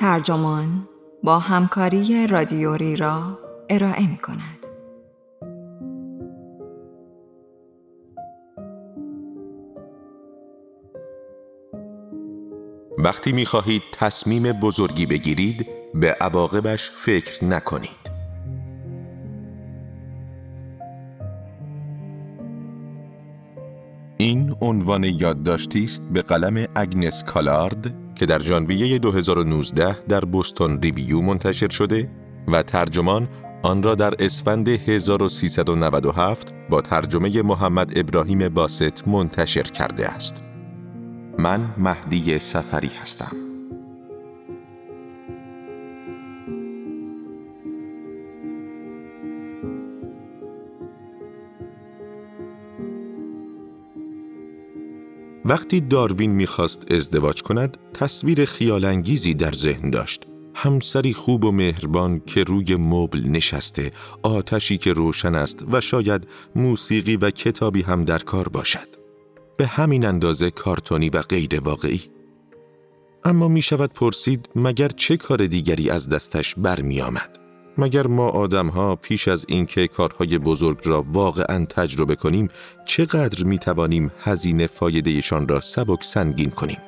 ترجمان با همکاری رادیوری را ارائه می کند. وقتی می خواهید تصمیم بزرگی بگیرید به عواقبش فکر نکنید. این عنوان یادداشتی است به قلم اگنس کالارد که در ژانویه 2019 در بوستون ریویو منتشر شده و ترجمان آن را در اسفند 1397 با ترجمه محمد ابراهیم باست منتشر کرده است. من مهدی سفری هستم. وقتی داروین می‌خواست ازدواج کند، تصویر خیالانگیزی در ذهن داشت. همسری خوب و مهربان که روی مبل نشسته، آتشی که روشن است و شاید موسیقی و کتابی هم در کار باشد. به همین اندازه کارتونی و غیر واقعی. اما می شود پرسید مگر چه کار دیگری از دستش برمی آمد؟ مگر ما آدمها پیش از اینکه کارهای بزرگ را واقعا تجربه کنیم چقدر می توانیم هزینه فایدهشان را سبک سنگین کنیم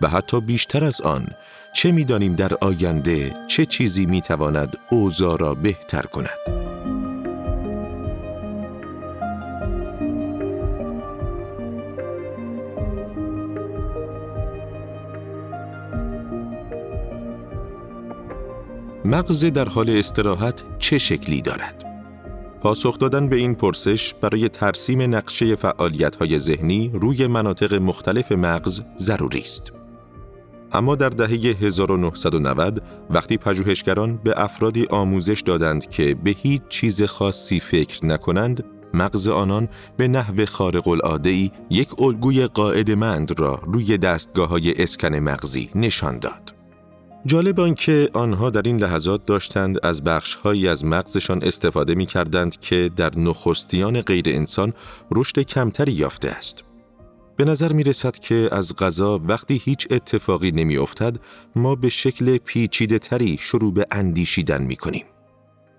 و حتی بیشتر از آن چه می‌دانیم در آینده چه چیزی می تواند اوضاع را بهتر کند مغز در حال استراحت چه شکلی دارد؟ پاسخ دادن به این پرسش برای ترسیم نقشه های ذهنی روی مناطق مختلف مغز ضروری است. اما در دهه 1990 وقتی پژوهشگران به افرادی آموزش دادند که به هیچ چیز خاصی فکر نکنند، مغز آنان به نحو خارق العاده یک الگوی قاعدمند را روی دستگاه های اسکن مغزی نشان داد. جالب آنکه آنها در این لحظات داشتند از بخشهایی از مغزشان استفاده می کردند که در نخستیان غیر انسان رشد کمتری یافته است. به نظر می رسد که از غذا وقتی هیچ اتفاقی نمی افتد ما به شکل پیچیده تری شروع به اندیشیدن می کنیم.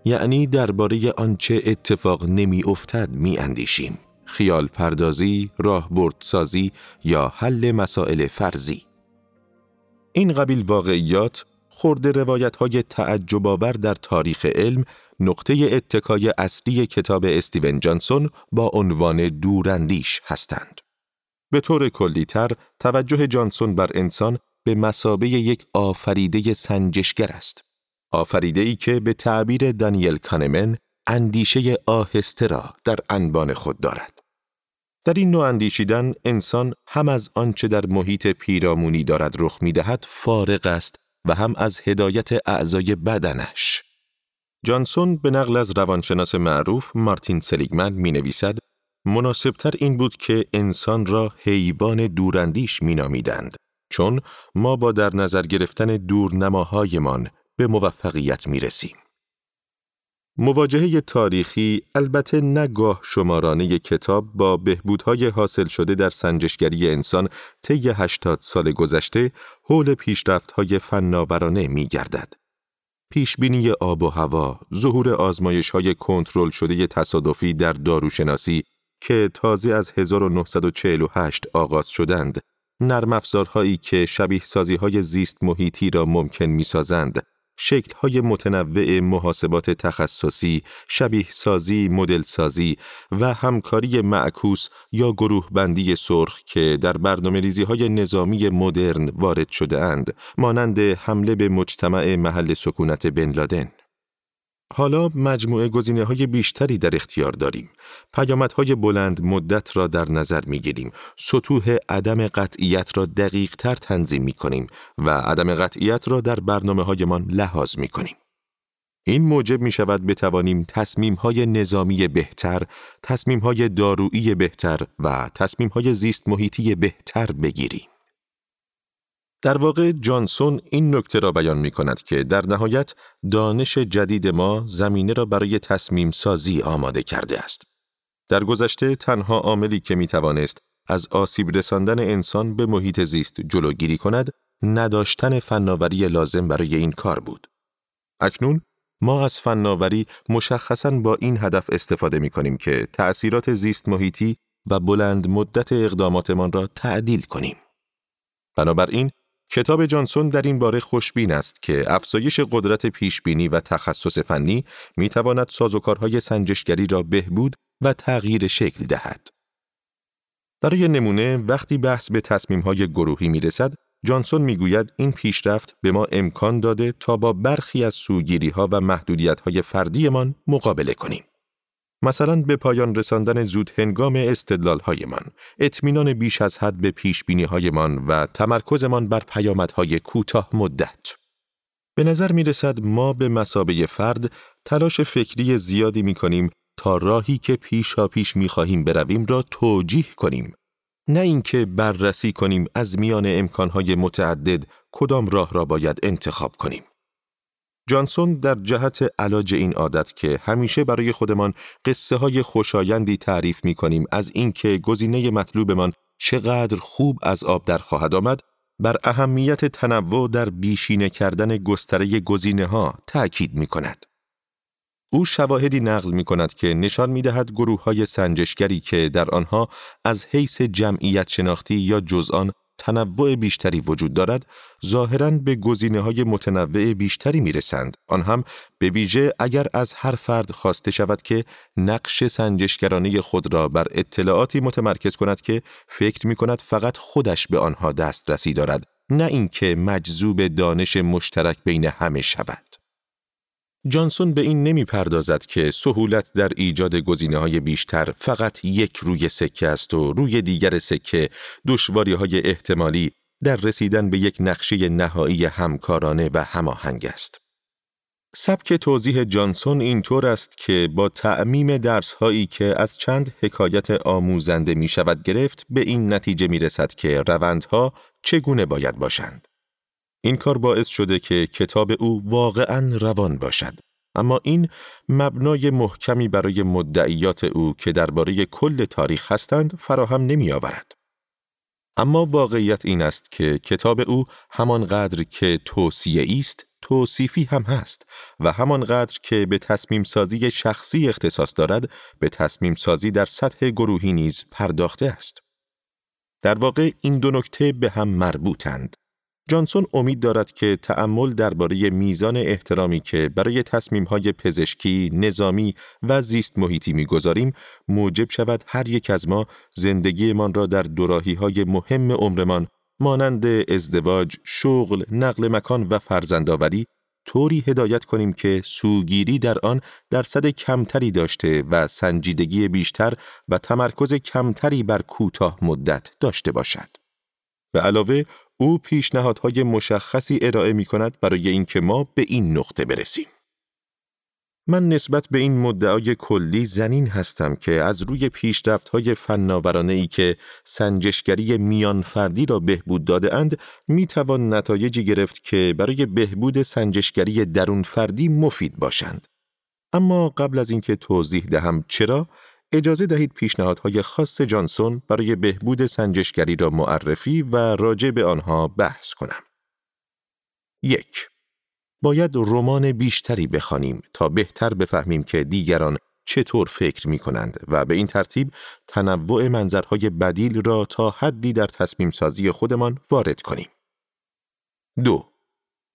یعنی درباره آنچه اتفاق نمی افتد می اندیشیم. خیال پردازی، راه سازی یا حل مسائل فرضی. این قبیل واقعیات خورده روایت های تعجب آور در تاریخ علم نقطه اتکای اصلی کتاب استیون جانسون با عنوان دوراندیش هستند. به طور کلیتر توجه جانسون بر انسان به مسابه یک آفریده سنجشگر است. آفریده ای که به تعبیر دانیل کانمن اندیشه آهسته را در انبان خود دارد. در این نوع اندیشیدن انسان هم از آنچه در محیط پیرامونی دارد رخ می دهد فارغ است و هم از هدایت اعضای بدنش. جانسون به نقل از روانشناس معروف مارتین سلیگمن می نویسد مناسبتر این بود که انسان را حیوان دوراندیش می نامیدند چون ما با در نظر گرفتن دورنماهایمان به موفقیت می رسیم. مواجهه تاریخی البته نگاه شمارانه کتاب با بهبودهای حاصل شده در سنجشگری انسان طی 80 سال گذشته حول پیشرفت‌های فناورانه می گردد. پیشبینی آب و هوا، ظهور آزمایش های کنترل شده تصادفی در داروشناسی که تازه از 1948 آغاز شدند، نرم افزارهایی که شبیه سازی های زیست محیطی را ممکن می سازند شکل‌های متنوع محاسبات تخصصی، شبیه سازی، مدل سازی و همکاری معکوس یا گروه بندی سرخ که در برنامه ریزی های نظامی مدرن وارد شده اند، مانند حمله به مجتمع محل سکونت بن لادن. حالا مجموعه گزینه های بیشتری در اختیار داریم. پیامدهای بلند مدت را در نظر می گیریم. سطوح عدم قطعیت را دقیق تر تنظیم می کنیم و عدم قطعیت را در برنامه هایمان لحاظ می کنیم. این موجب می شود بتوانیم تصمیم های نظامی بهتر، تصمیم های دارویی بهتر و تصمیم های زیست محیطی بهتر بگیریم. در واقع جانسون این نکته را بیان می کند که در نهایت دانش جدید ما زمینه را برای تصمیم سازی آماده کرده است. در گذشته تنها عاملی که می توانست از آسیب رساندن انسان به محیط زیست جلوگیری کند نداشتن فناوری لازم برای این کار بود. اکنون ما از فناوری مشخصاً با این هدف استفاده می کنیم که تأثیرات زیست محیطی و بلند مدت اقداماتمان را تعدیل کنیم. بنابراین کتاب جانسون در این باره خوشبین است که افزایش قدرت پیشبینی و تخصص فنی می تواند سازوکارهای سنجشگری را بهبود و تغییر شکل دهد. برای نمونه وقتی بحث به تصمیمهای گروهی می رسد، جانسون می‌گوید این پیشرفت به ما امکان داده تا با برخی از سوگیری ها و محدودیت های فردیمان مقابله کنیم. مثلا به پایان رساندن زود هنگام استدلال هایمان، اطمینان بیش از حد به پیش هایمان و تمرکزمان بر پیامدهای کوتاه مدت. به نظر می رسد ما به مسابه فرد تلاش فکری زیادی می کنیم تا راهی که پیشا پیش می خواهیم برویم را توجیه کنیم. نه اینکه بررسی کنیم از میان امکانهای متعدد کدام راه را باید انتخاب کنیم. جانسون در جهت علاج این عادت که همیشه برای خودمان قصه های خوشایندی تعریف می کنیم از اینکه گزینه مطلوبمان چقدر خوب از آب در خواهد آمد بر اهمیت تنوع در بیشینه کردن گستره گزینه ها تأکید می کند. او شواهدی نقل می کند که نشان می دهد گروه های سنجشگری که در آنها از حیث جمعیت شناختی یا جزآن تنوع بیشتری وجود دارد ظاهرا به گزینه های متنوع بیشتری می رسند. آن هم به ویژه اگر از هر فرد خواسته شود که نقش سنجشگرانه خود را بر اطلاعاتی متمرکز کند که فکر می کند فقط خودش به آنها دسترسی دارد نه اینکه مجذوب دانش مشترک بین همه شود. جانسون به این نمی پردازد که سهولت در ایجاد گزینه های بیشتر فقط یک روی سکه است و روی دیگر سکه دشواری های احتمالی در رسیدن به یک نقشه نهایی همکارانه و هماهنگ است. سبک توضیح جانسون اینطور است که با تعمیم درس هایی که از چند حکایت آموزنده می شود گرفت به این نتیجه می رسد که روندها چگونه باید باشند. این کار باعث شده که کتاب او واقعا روان باشد. اما این مبنای محکمی برای مدعیات او که درباره کل تاریخ هستند فراهم نمی آورد. اما واقعیت این است که کتاب او همانقدر که توصیه است توصیفی هم هست و همانقدر که به تصمیم سازی شخصی اختصاص دارد به تصمیم سازی در سطح گروهی نیز پرداخته است. در واقع این دو نکته به هم مربوطند. جانسون امید دارد که تأمل درباره میزان احترامی که برای تصمیمهای پزشکی، نظامی و زیست محیطی می‌گذاریم موجب شود هر یک از ما زندگیمان را در دوراهی های مهم عمرمان مانند ازدواج، شغل، نقل مکان و فرزندآوری طوری هدایت کنیم که سوگیری در آن درصد کمتری داشته و سنجیدگی بیشتر و تمرکز کمتری بر کوتاه مدت داشته باشد. به علاوه او پیشنهادهای مشخصی ارائه می کند برای اینکه ما به این نقطه برسیم. من نسبت به این مدعای کلی زنین هستم که از روی پیشرفت‌های فناورانه ای که سنجشگری میان فردی را بهبود داده اند می توان نتایجی گرفت که برای بهبود سنجشگری درون فردی مفید باشند. اما قبل از اینکه توضیح دهم چرا اجازه دهید پیشنهادهای خاص جانسون برای بهبود سنجشگری را معرفی و راجع به آنها بحث کنم. یک باید رمان بیشتری بخوانیم تا بهتر بفهمیم که دیگران چطور فکر می کنند و به این ترتیب تنوع منظرهای بدیل را تا حدی در تصمیم سازی خودمان وارد کنیم. دو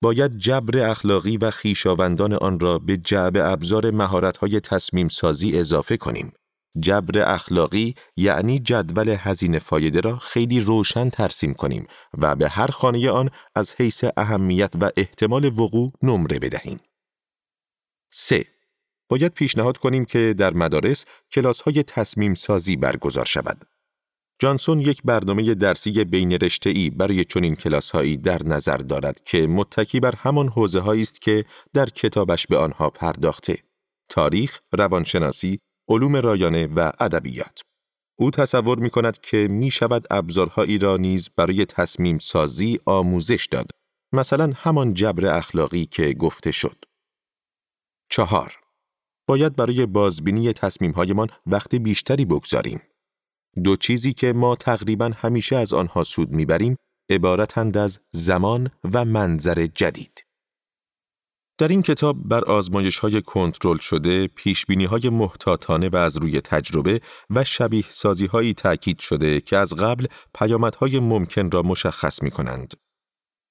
باید جبر اخلاقی و خیشاوندان آن را به جعب ابزار مهارت‌های تصمیم سازی اضافه کنیم جبر اخلاقی یعنی جدول هزینه فایده را خیلی روشن ترسیم کنیم و به هر خانه آن از حیث اهمیت و احتمال وقوع نمره بدهیم. 3. باید پیشنهاد کنیم که در مدارس کلاس های تصمیم سازی برگزار شود. جانسون یک برنامه درسی بین ای برای چنین کلاس هایی در نظر دارد که متکی بر همان حوزه است که در کتابش به آنها پرداخته. تاریخ، روانشناسی، علوم رایانه و ادبیات. او تصور می کند که می شود ابزارهایی را نیز برای تصمیم سازی آموزش داد. مثلا همان جبر اخلاقی که گفته شد. چهار باید برای بازبینی تصمیمهایمان وقت بیشتری بگذاریم. دو چیزی که ما تقریبا همیشه از آنها سود می‌بریم عبارتند از زمان و منظر جدید. در این کتاب بر آزمایش های کنترل شده، پیش بینی های محتاطانه و از روی تجربه و شبیه سازی هایی تأکید شده که از قبل پیامدهای ممکن را مشخص می کنند.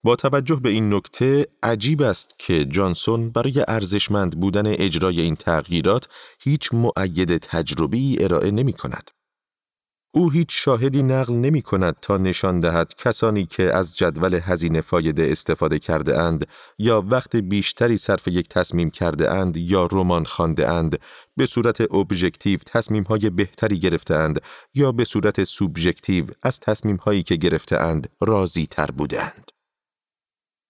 با توجه به این نکته عجیب است که جانسون برای ارزشمند بودن اجرای این تغییرات هیچ مؤید تجربی ارائه نمی کند. او هیچ شاهدی نقل نمی کند تا نشان دهد کسانی که از جدول هزینه فایده استفاده کرده اند یا وقت بیشتری صرف یک تصمیم کرده اند یا رمان خوانده اند به صورت ابژکتیو تصمیم های بهتری گرفته اند یا به صورت سوبژکتیو از تصمیم هایی که گرفته اند راضی تر بودند.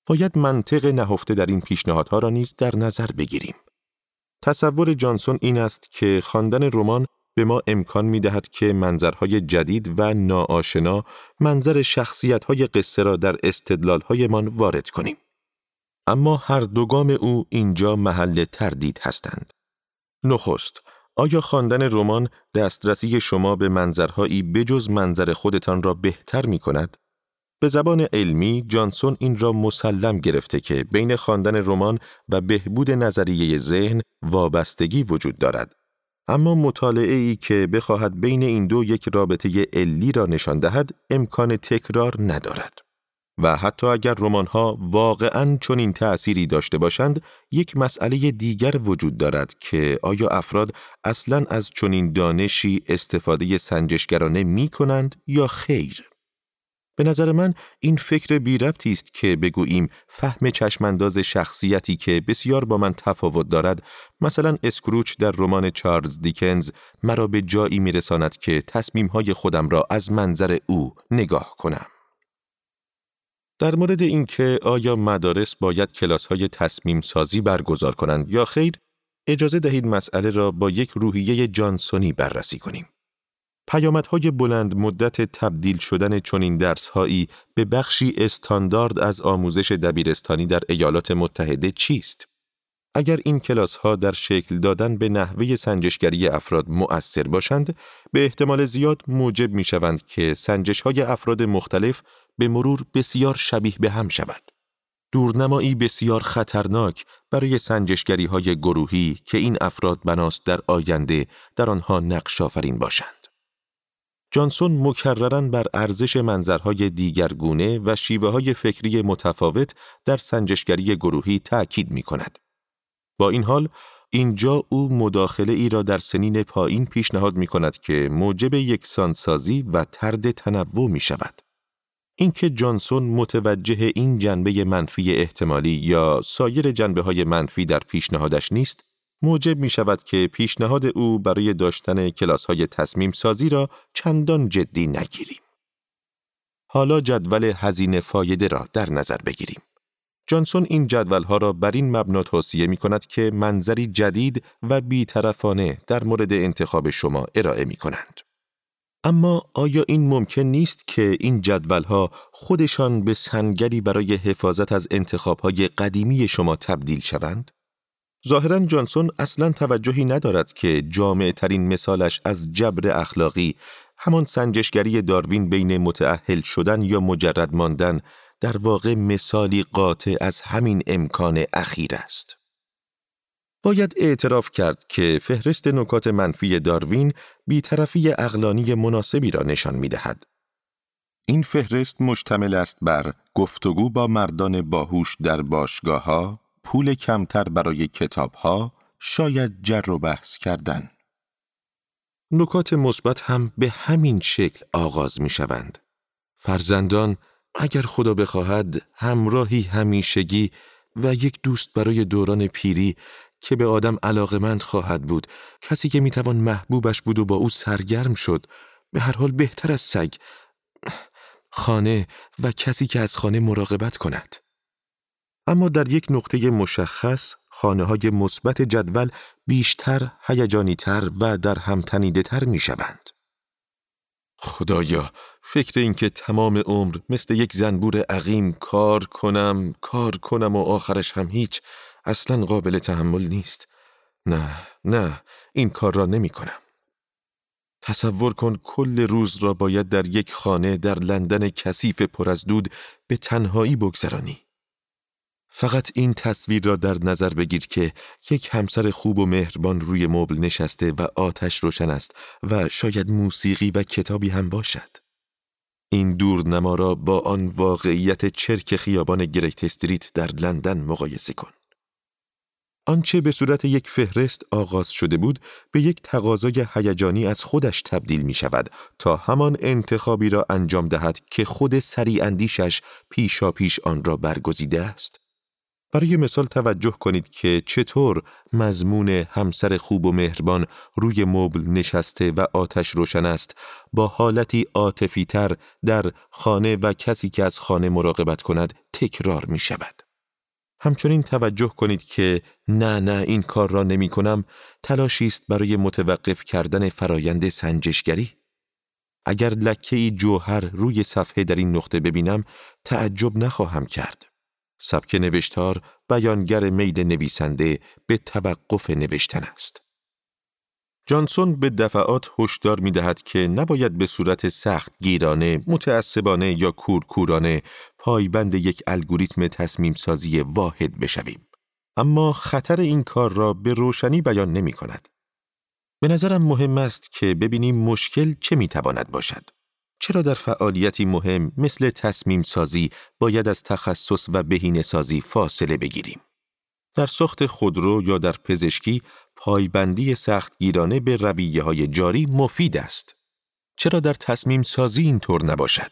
باید منطق نهفته در این پیشنهادها را نیز در نظر بگیریم. تصور جانسون این است که خواندن رمان به ما امکان می دهد که منظرهای جدید و ناآشنا منظر شخصیتهای قصه را در استدلالهایمان وارد کنیم. اما هر دوگام او اینجا محل تردید هستند. نخست، آیا خواندن رمان دسترسی شما به منظرهایی بجز منظر خودتان را بهتر می کند؟ به زبان علمی جانسون این را مسلم گرفته که بین خواندن رمان و بهبود نظریه ذهن وابستگی وجود دارد. اما مطالعه ای که بخواهد بین این دو یک رابطه علی را نشان دهد امکان تکرار ندارد. و حتی اگر رمان‌ها واقعاً چنین تأثیری داشته باشند، یک مسئله دیگر وجود دارد که آیا افراد اصلاً از چنین دانشی استفاده سنجشگرانه می کنند یا خیر؟ به نظر من این فکر بی ربطی است که بگوییم فهم چشمانداز شخصیتی که بسیار با من تفاوت دارد مثلا اسکروچ در رمان چارلز دیکنز مرا به جایی میرساند که تصمیمهای خودم را از منظر او نگاه کنم. در مورد اینکه آیا مدارس باید کلاس های تصمیم سازی برگزار کنند یا خیر، اجازه دهید مسئله را با یک روحیه جانسونی بررسی کنیم. پیامدهای بلند مدت تبدیل شدن چنین درسهایی به بخشی استاندارد از آموزش دبیرستانی در ایالات متحده چیست؟ اگر این کلاس ها در شکل دادن به نحوه سنجشگری افراد مؤثر باشند، به احتمال زیاد موجب می شوند که سنجش های افراد مختلف به مرور بسیار شبیه به هم شود. دورنمایی بسیار خطرناک برای سنجشگری های گروهی که این افراد بناست در آینده در آنها نقش آفرین باشند. جانسون مکررن بر ارزش منظرهای دیگرگونه و شیوه های فکری متفاوت در سنجشگری گروهی تأکید می کند. با این حال، اینجا او مداخله ای را در سنین پایین پیشنهاد می کند که موجب یکسانسازی و ترد تنوع می شود. اینکه جانسون متوجه این جنبه منفی احتمالی یا سایر جنبه های منفی در پیشنهادش نیست، موجب می شود که پیشنهاد او برای داشتن کلاس های تصمیم سازی را چندان جدی نگیریم. حالا جدول هزینه فایده را در نظر بگیریم. جانسون این جدول ها را بر این مبنا توصیه می کند که منظری جدید و بیطرفانه در مورد انتخاب شما ارائه می کنند. اما آیا این ممکن نیست که این جدول ها خودشان به سنگری برای حفاظت از انتخاب های قدیمی شما تبدیل شوند؟ ظاهرا جانسون اصلا توجهی ندارد که جامع ترین مثالش از جبر اخلاقی همان سنجشگری داروین بین متعهل شدن یا مجرد ماندن در واقع مثالی قاطع از همین امکان اخیر است. باید اعتراف کرد که فهرست نکات منفی داروین بیطرفی اقلانی مناسبی را نشان می دهد. این فهرست مشتمل است بر گفتگو با مردان باهوش در باشگاه ها، پول کمتر برای کتاب ها شاید جر و بحث کردن. نکات مثبت هم به همین شکل آغاز می شوند. فرزندان اگر خدا بخواهد همراهی همیشگی و یک دوست برای دوران پیری که به آدم علاقمند خواهد بود کسی که می‌توان محبوبش بود و با او سرگرم شد به هر حال بهتر از سگ خانه و کسی که از خانه مراقبت کند اما در یک نقطه مشخص خانه های مثبت جدول بیشتر، هیجانی تر و در هم تنیده تر می شوند. خدایا فکر اینکه تمام عمر مثل یک زنبور عقیم کار کنم کار کنم و آخرش هم هیچ اصلا قابل تحمل نیست نه نه این کار را نمی کنم تصور کن کل روز را باید در یک خانه در لندن کثیف پر از دود به تنهایی بگذرانی. فقط این تصویر را در نظر بگیر که یک همسر خوب و مهربان روی مبل نشسته و آتش روشن است و شاید موسیقی و کتابی هم باشد. این دورنما را با آن واقعیت چرک خیابان گریت استریت در لندن مقایسه کن. آنچه به صورت یک فهرست آغاز شده بود به یک تقاضای هیجانی از خودش تبدیل می شود تا همان انتخابی را انجام دهد که خود سریع اندیشش پیشا پیش آن را برگزیده است. برای مثال توجه کنید که چطور مضمون همسر خوب و مهربان روی مبل نشسته و آتش روشن است با حالتی عاطفی تر در خانه و کسی که از خانه مراقبت کند تکرار می شود. همچنین توجه کنید که نه نه این کار را نمی کنم تلاشی است برای متوقف کردن فرایند سنجشگری. اگر لکه ای جوهر روی صفحه در این نقطه ببینم تعجب نخواهم کرد. سبک نوشتار بیانگر میل نویسنده به توقف نوشتن است. جانسون به دفعات هشدار می دهد که نباید به صورت سخت گیرانه، متعصبانه یا کورکورانه پایبند یک الگوریتم تصمیم سازی واحد بشویم. اما خطر این کار را به روشنی بیان نمی کند. به نظرم مهم است که ببینیم مشکل چه می تواند باشد. چرا در فعالیتی مهم مثل تصمیم سازی باید از تخصص و بهینه سازی فاصله بگیریم؟ در ساخت خودرو یا در پزشکی پایبندی سختگیرانه به رویه های جاری مفید است. چرا در تصمیم سازی اینطور نباشد؟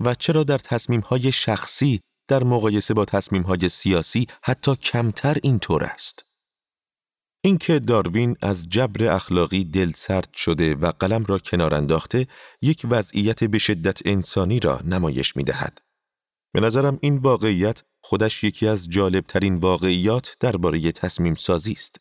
و چرا در تصمیم های شخصی در مقایسه با تصمیم های سیاسی حتی کمتر اینطور است؟ اینکه داروین از جبر اخلاقی دل سرد شده و قلم را کنار انداخته یک وضعیت به شدت انسانی را نمایش می دهد. به نظرم این واقعیت خودش یکی از جالبترین واقعیات درباره تصمیم سازی است.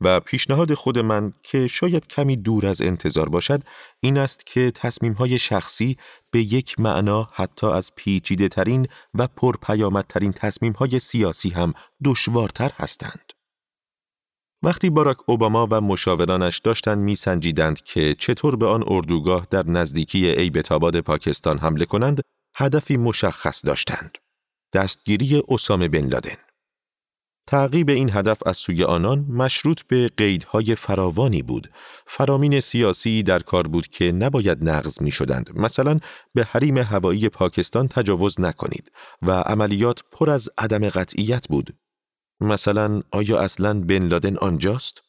و پیشنهاد خود من که شاید کمی دور از انتظار باشد این است که تصمیم های شخصی به یک معنا حتی از پیچیده ترین و پرپیامدترین تصمیم های سیاسی هم دشوارتر هستند. وقتی باراک اوباما و مشاورانش داشتند میسنجیدند که چطور به آن اردوگاه در نزدیکی ایبت آباد پاکستان حمله کنند، هدفی مشخص داشتند. دستگیری اسامه بن لادن. تعقیب این هدف از سوی آنان مشروط به قیدهای فراوانی بود. فرامین سیاسی در کار بود که نباید نقض می شدند. مثلا به حریم هوایی پاکستان تجاوز نکنید و عملیات پر از عدم قطعیت بود. مثلا آیا اصلا بن لادن آنجاست؟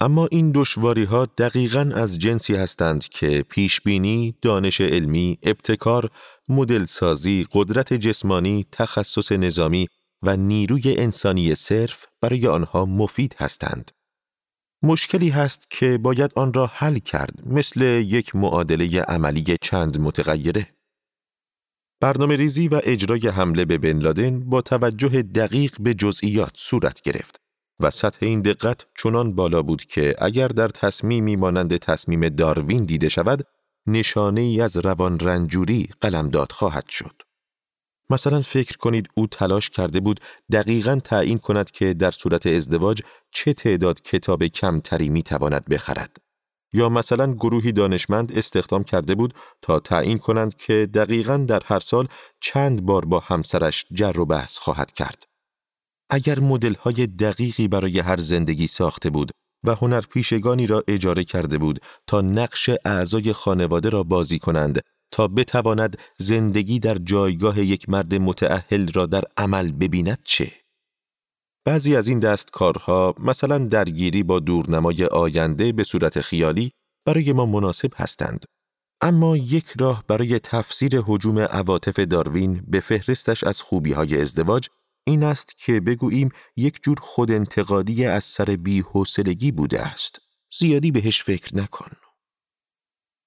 اما این دشواری ها دقیقا از جنسی هستند که پیشبینی، دانش علمی، ابتکار، مدل سازی، قدرت جسمانی، تخصص نظامی و نیروی انسانی صرف برای آنها مفید هستند. مشکلی هست که باید آن را حل کرد مثل یک معادله عملی چند متغیره. برنامه ریزی و اجرای حمله به بن لادن با توجه دقیق به جزئیات صورت گرفت و سطح این دقت چنان بالا بود که اگر در تصمیمی مانند تصمیم داروین دیده شود نشانه ای از روان رنجوری قلمداد خواهد شد. مثلا فکر کنید او تلاش کرده بود دقیقا تعیین کند که در صورت ازدواج چه تعداد کتاب کمتری می تواند بخرد. یا مثلا گروهی دانشمند استخدام کرده بود تا تعیین کنند که دقیقا در هر سال چند بار با همسرش جر و بحث خواهد کرد. اگر مدل های دقیقی برای هر زندگی ساخته بود و هنر پیشگانی را اجاره کرده بود تا نقش اعضای خانواده را بازی کنند تا بتواند زندگی در جایگاه یک مرد متعهل را در عمل ببیند چه؟ بعضی از این دستکارها مثلا درگیری با دورنمای آینده به صورت خیالی برای ما مناسب هستند. اما یک راه برای تفسیر حجوم عواطف داروین به فهرستش از خوبی های ازدواج این است که بگوییم یک جور خودانتقادی از سر بی‌حوصلگی بوده است. زیادی بهش فکر نکن.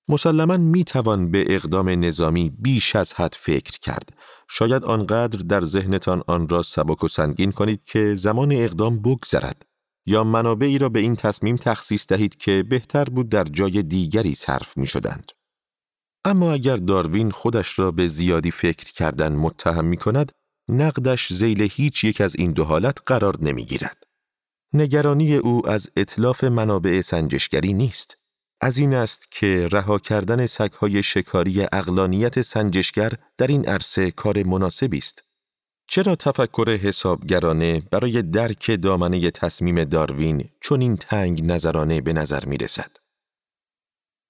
مسلما می توان به اقدام نظامی بیش از حد فکر کرد. شاید آنقدر در ذهنتان آن را سبک و سنگین کنید که زمان اقدام بگذرد. یا منابعی را به این تصمیم تخصیص دهید که بهتر بود در جای دیگری صرف می شدند. اما اگر داروین خودش را به زیادی فکر کردن متهم می کند، نقدش زیل هیچ یک از این دو حالت قرار نمی گیرد. نگرانی او از اطلاف منابع سنجشگری نیست. از این است که رها کردن سگهای شکاری اقلانیت سنجشگر در این عرصه کار مناسبی است. چرا تفکر حسابگرانه برای درک دامنه تصمیم داروین چون این تنگ نظرانه به نظر می رسد؟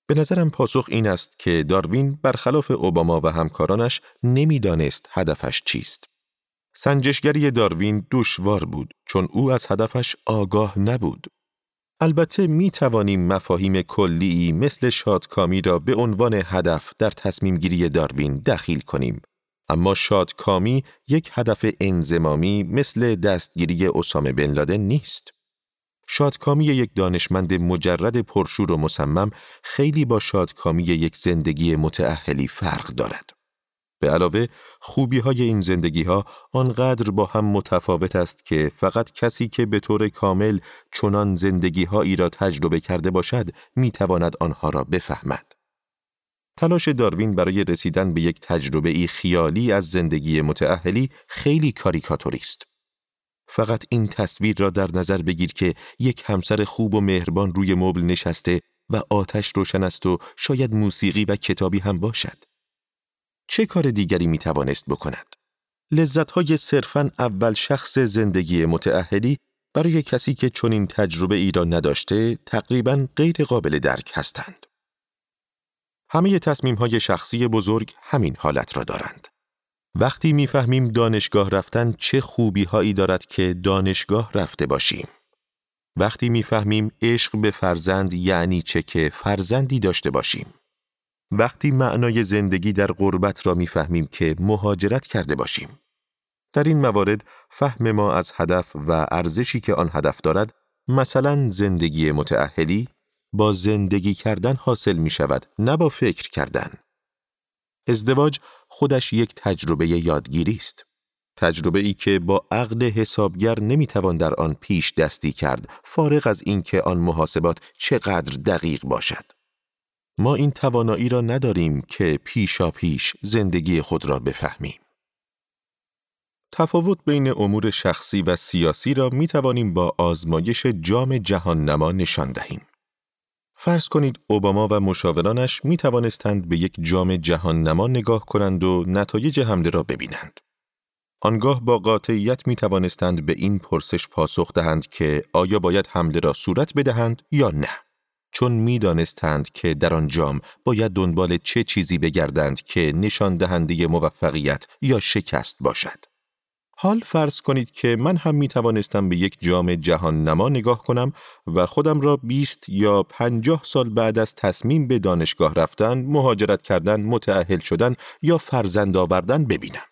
به نظرم پاسخ این است که داروین برخلاف اوباما و همکارانش نمی‌دانست هدفش چیست. سنجشگری داروین دشوار بود چون او از هدفش آگاه نبود. البته می توانیم مفاهیم کلی مثل شادکامی را به عنوان هدف در تصمیم گیری داروین دخیل کنیم. اما شادکامی یک هدف انزمامی مثل دستگیری اسامه بن لادن نیست. شادکامی یک دانشمند مجرد پرشور و مصمم خیلی با شادکامی یک زندگی متأهلی فرق دارد. به علاوه خوبی های این زندگی ها آنقدر با هم متفاوت است که فقط کسی که به طور کامل چنان زندگی هایی را تجربه کرده باشد می تواند آنها را بفهمد. تلاش داروین برای رسیدن به یک تجربه ای خیالی از زندگی متأهلی خیلی کاریکاتوری است. فقط این تصویر را در نظر بگیر که یک همسر خوب و مهربان روی مبل نشسته و آتش روشن است و شاید موسیقی و کتابی هم باشد. چه کار دیگری می توانست بکند؟ لذتهای صرفاً اول شخص زندگی متعهلی برای کسی که چنین تجربه ای را نداشته تقریباً غیر قابل درک هستند. همه تصمیم های شخصی بزرگ همین حالت را دارند. وقتی می‌فهمیم دانشگاه رفتن چه خوبی هایی دارد که دانشگاه رفته باشیم. وقتی می‌فهمیم عشق به فرزند یعنی چه که فرزندی داشته باشیم. وقتی معنای زندگی در غربت را می‌فهمیم که مهاجرت کرده باشیم. در این موارد فهم ما از هدف و ارزشی که آن هدف دارد مثلا زندگی متعهلی با زندگی کردن حاصل می شود نه با فکر کردن. ازدواج خودش یک تجربه یادگیری است. تجربه ای که با عقل حسابگر نمی‌توان در آن پیش دستی کرد فارغ از اینکه آن محاسبات چقدر دقیق باشد. ما این توانایی را نداریم که پیشا پیش زندگی خود را بفهمیم. تفاوت بین امور شخصی و سیاسی را می توانیم با آزمایش جام جهان نما نشان دهیم. فرض کنید اوباما و مشاورانش می توانستند به یک جام جهان نما نگاه کنند و نتایج حمله را ببینند. آنگاه با قاطعیت می توانستند به این پرسش پاسخ دهند که آیا باید حمله را صورت بدهند یا نه. چون می دانستند که در آن جام باید دنبال چه چیزی بگردند که نشان دهنده موفقیت یا شکست باشد. حال فرض کنید که من هم می توانستم به یک جام جهان نما نگاه کنم و خودم را 20 یا 50 سال بعد از تصمیم به دانشگاه رفتن، مهاجرت کردن، متعهل شدن یا فرزند آوردن ببینم.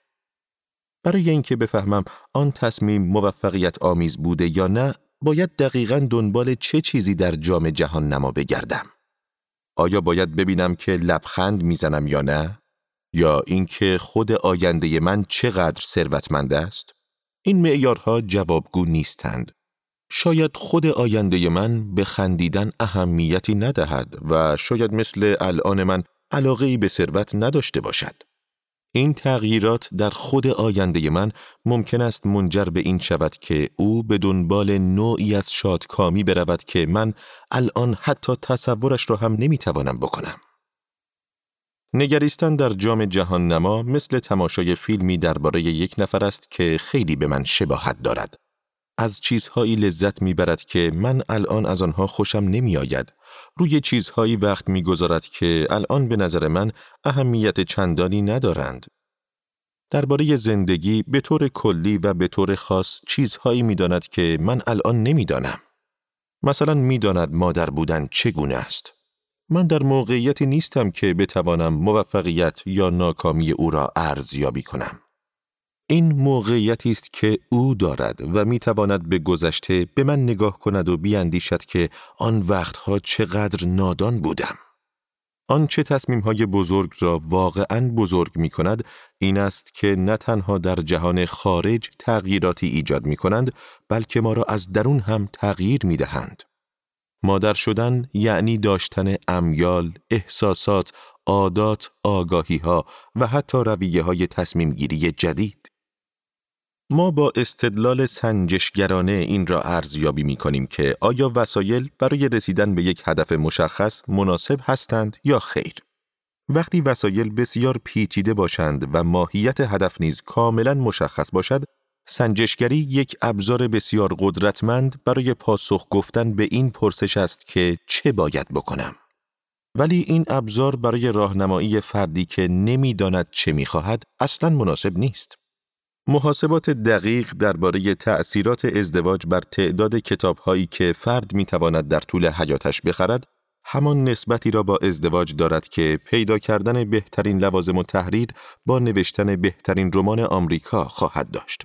برای اینکه بفهمم آن تصمیم موفقیت آمیز بوده یا نه، باید دقیقا دنبال چه چیزی در جام جهان نما بگردم؟ آیا باید ببینم که لبخند می‌زنم یا نه؟ یا اینکه خود آینده من چقدر ثروتمند است؟ این معیارها جوابگو نیستند. شاید خود آینده من به خندیدن اهمیتی ندهد و شاید مثل الان من علاقه به ثروت نداشته باشد. این تغییرات در خود آینده من ممکن است منجر به این شود که او به دنبال نوعی از شادکامی برود که من الان حتی تصورش را هم نمی‌توانم بکنم. نگریستن در جام جهان نما مثل تماشای فیلمی درباره یک نفر است که خیلی به من شباهت دارد. از چیزهایی لذت می‌برد که من الان از آنها خوشم نمیآید. روی چیزهایی وقت می‌گذارد که الان به نظر من اهمیت چندانی ندارند. درباره زندگی به طور کلی و به طور خاص چیزهایی می‌داند که من الان نمی‌دانم. مثلا می‌داند مادر بودن چگونه است. من در موقعیتی نیستم که بتوانم موفقیت یا ناکامی او را ارزیابی کنم. این موقعیتی است که او دارد و می تواند به گذشته به من نگاه کند و بیاندیشد که آن وقتها چقدر نادان بودم. آنچه تصمیم های بزرگ را واقعا بزرگ می کند این است که نه تنها در جهان خارج تغییراتی ایجاد می کنند بلکه ما را از درون هم تغییر می دهند. مادر شدن یعنی داشتن امیال، احساسات، عادات، آگاهی ها و حتی رویه های تصمیم گیری جدید. ما با استدلال سنجشگرانه این را ارزیابی می کنیم که آیا وسایل برای رسیدن به یک هدف مشخص مناسب هستند یا خیر. وقتی وسایل بسیار پیچیده باشند و ماهیت هدف نیز کاملا مشخص باشد، سنجشگری یک ابزار بسیار قدرتمند برای پاسخ گفتن به این پرسش است که چه باید بکنم. ولی این ابزار برای راهنمایی فردی که نمی‌داند چه می‌خواهد اصلا مناسب نیست. محاسبات دقیق درباره تأثیرات ازدواج بر تعداد کتابهایی که فرد می‌تواند در طول حیاتش بخرد همان نسبتی را با ازدواج دارد که پیدا کردن بهترین لوازم و تحریر با نوشتن بهترین رمان آمریکا خواهد داشت.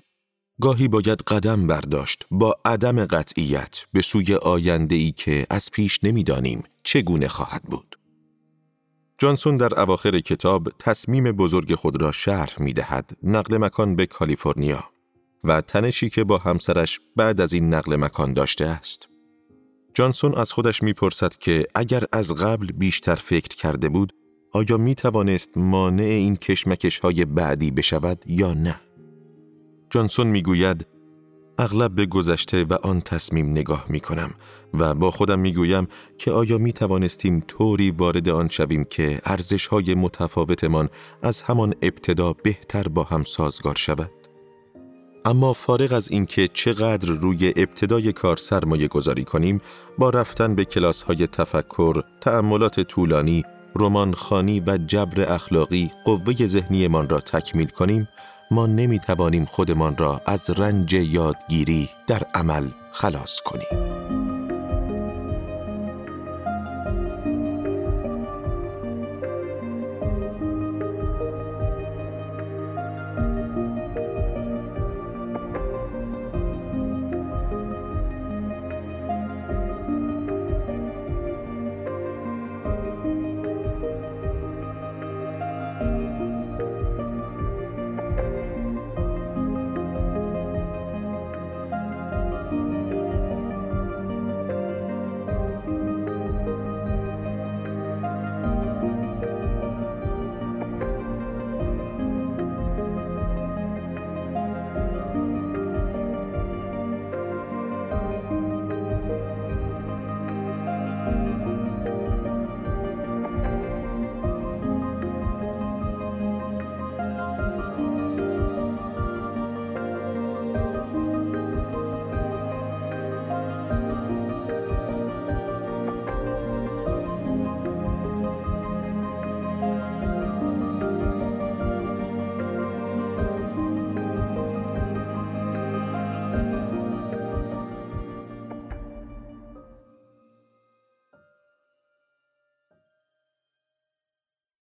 گاهی باید قدم برداشت با عدم قطعیت به سوی آینده ای که از پیش نمی‌دانیم چگونه خواهد بود. جانسون در اواخر کتاب تصمیم بزرگ خود را شرح می دهد نقل مکان به کالیفرنیا و تنشی که با همسرش بعد از این نقل مکان داشته است. جانسون از خودش می‌پرسد که اگر از قبل بیشتر فکر کرده بود آیا می توانست مانع این کشمکش های بعدی بشود یا نه؟ جانسون می‌گوید اغلب به گذشته و آن تصمیم نگاه می کنم و با خودم می گویم که آیا می توانستیم طوری وارد آن شویم که ارزش های متفاوتمان از همان ابتدا بهتر با هم سازگار شود؟ اما فارغ از اینکه چقدر روی ابتدای کار سرمایه گذاری کنیم با رفتن به کلاس های تفکر، تأملات طولانی، رمان خانی و جبر اخلاقی قوه ذهنیمان را تکمیل کنیم ما نمی توانیم خودمان را از رنج یادگیری در عمل خلاص کنیم.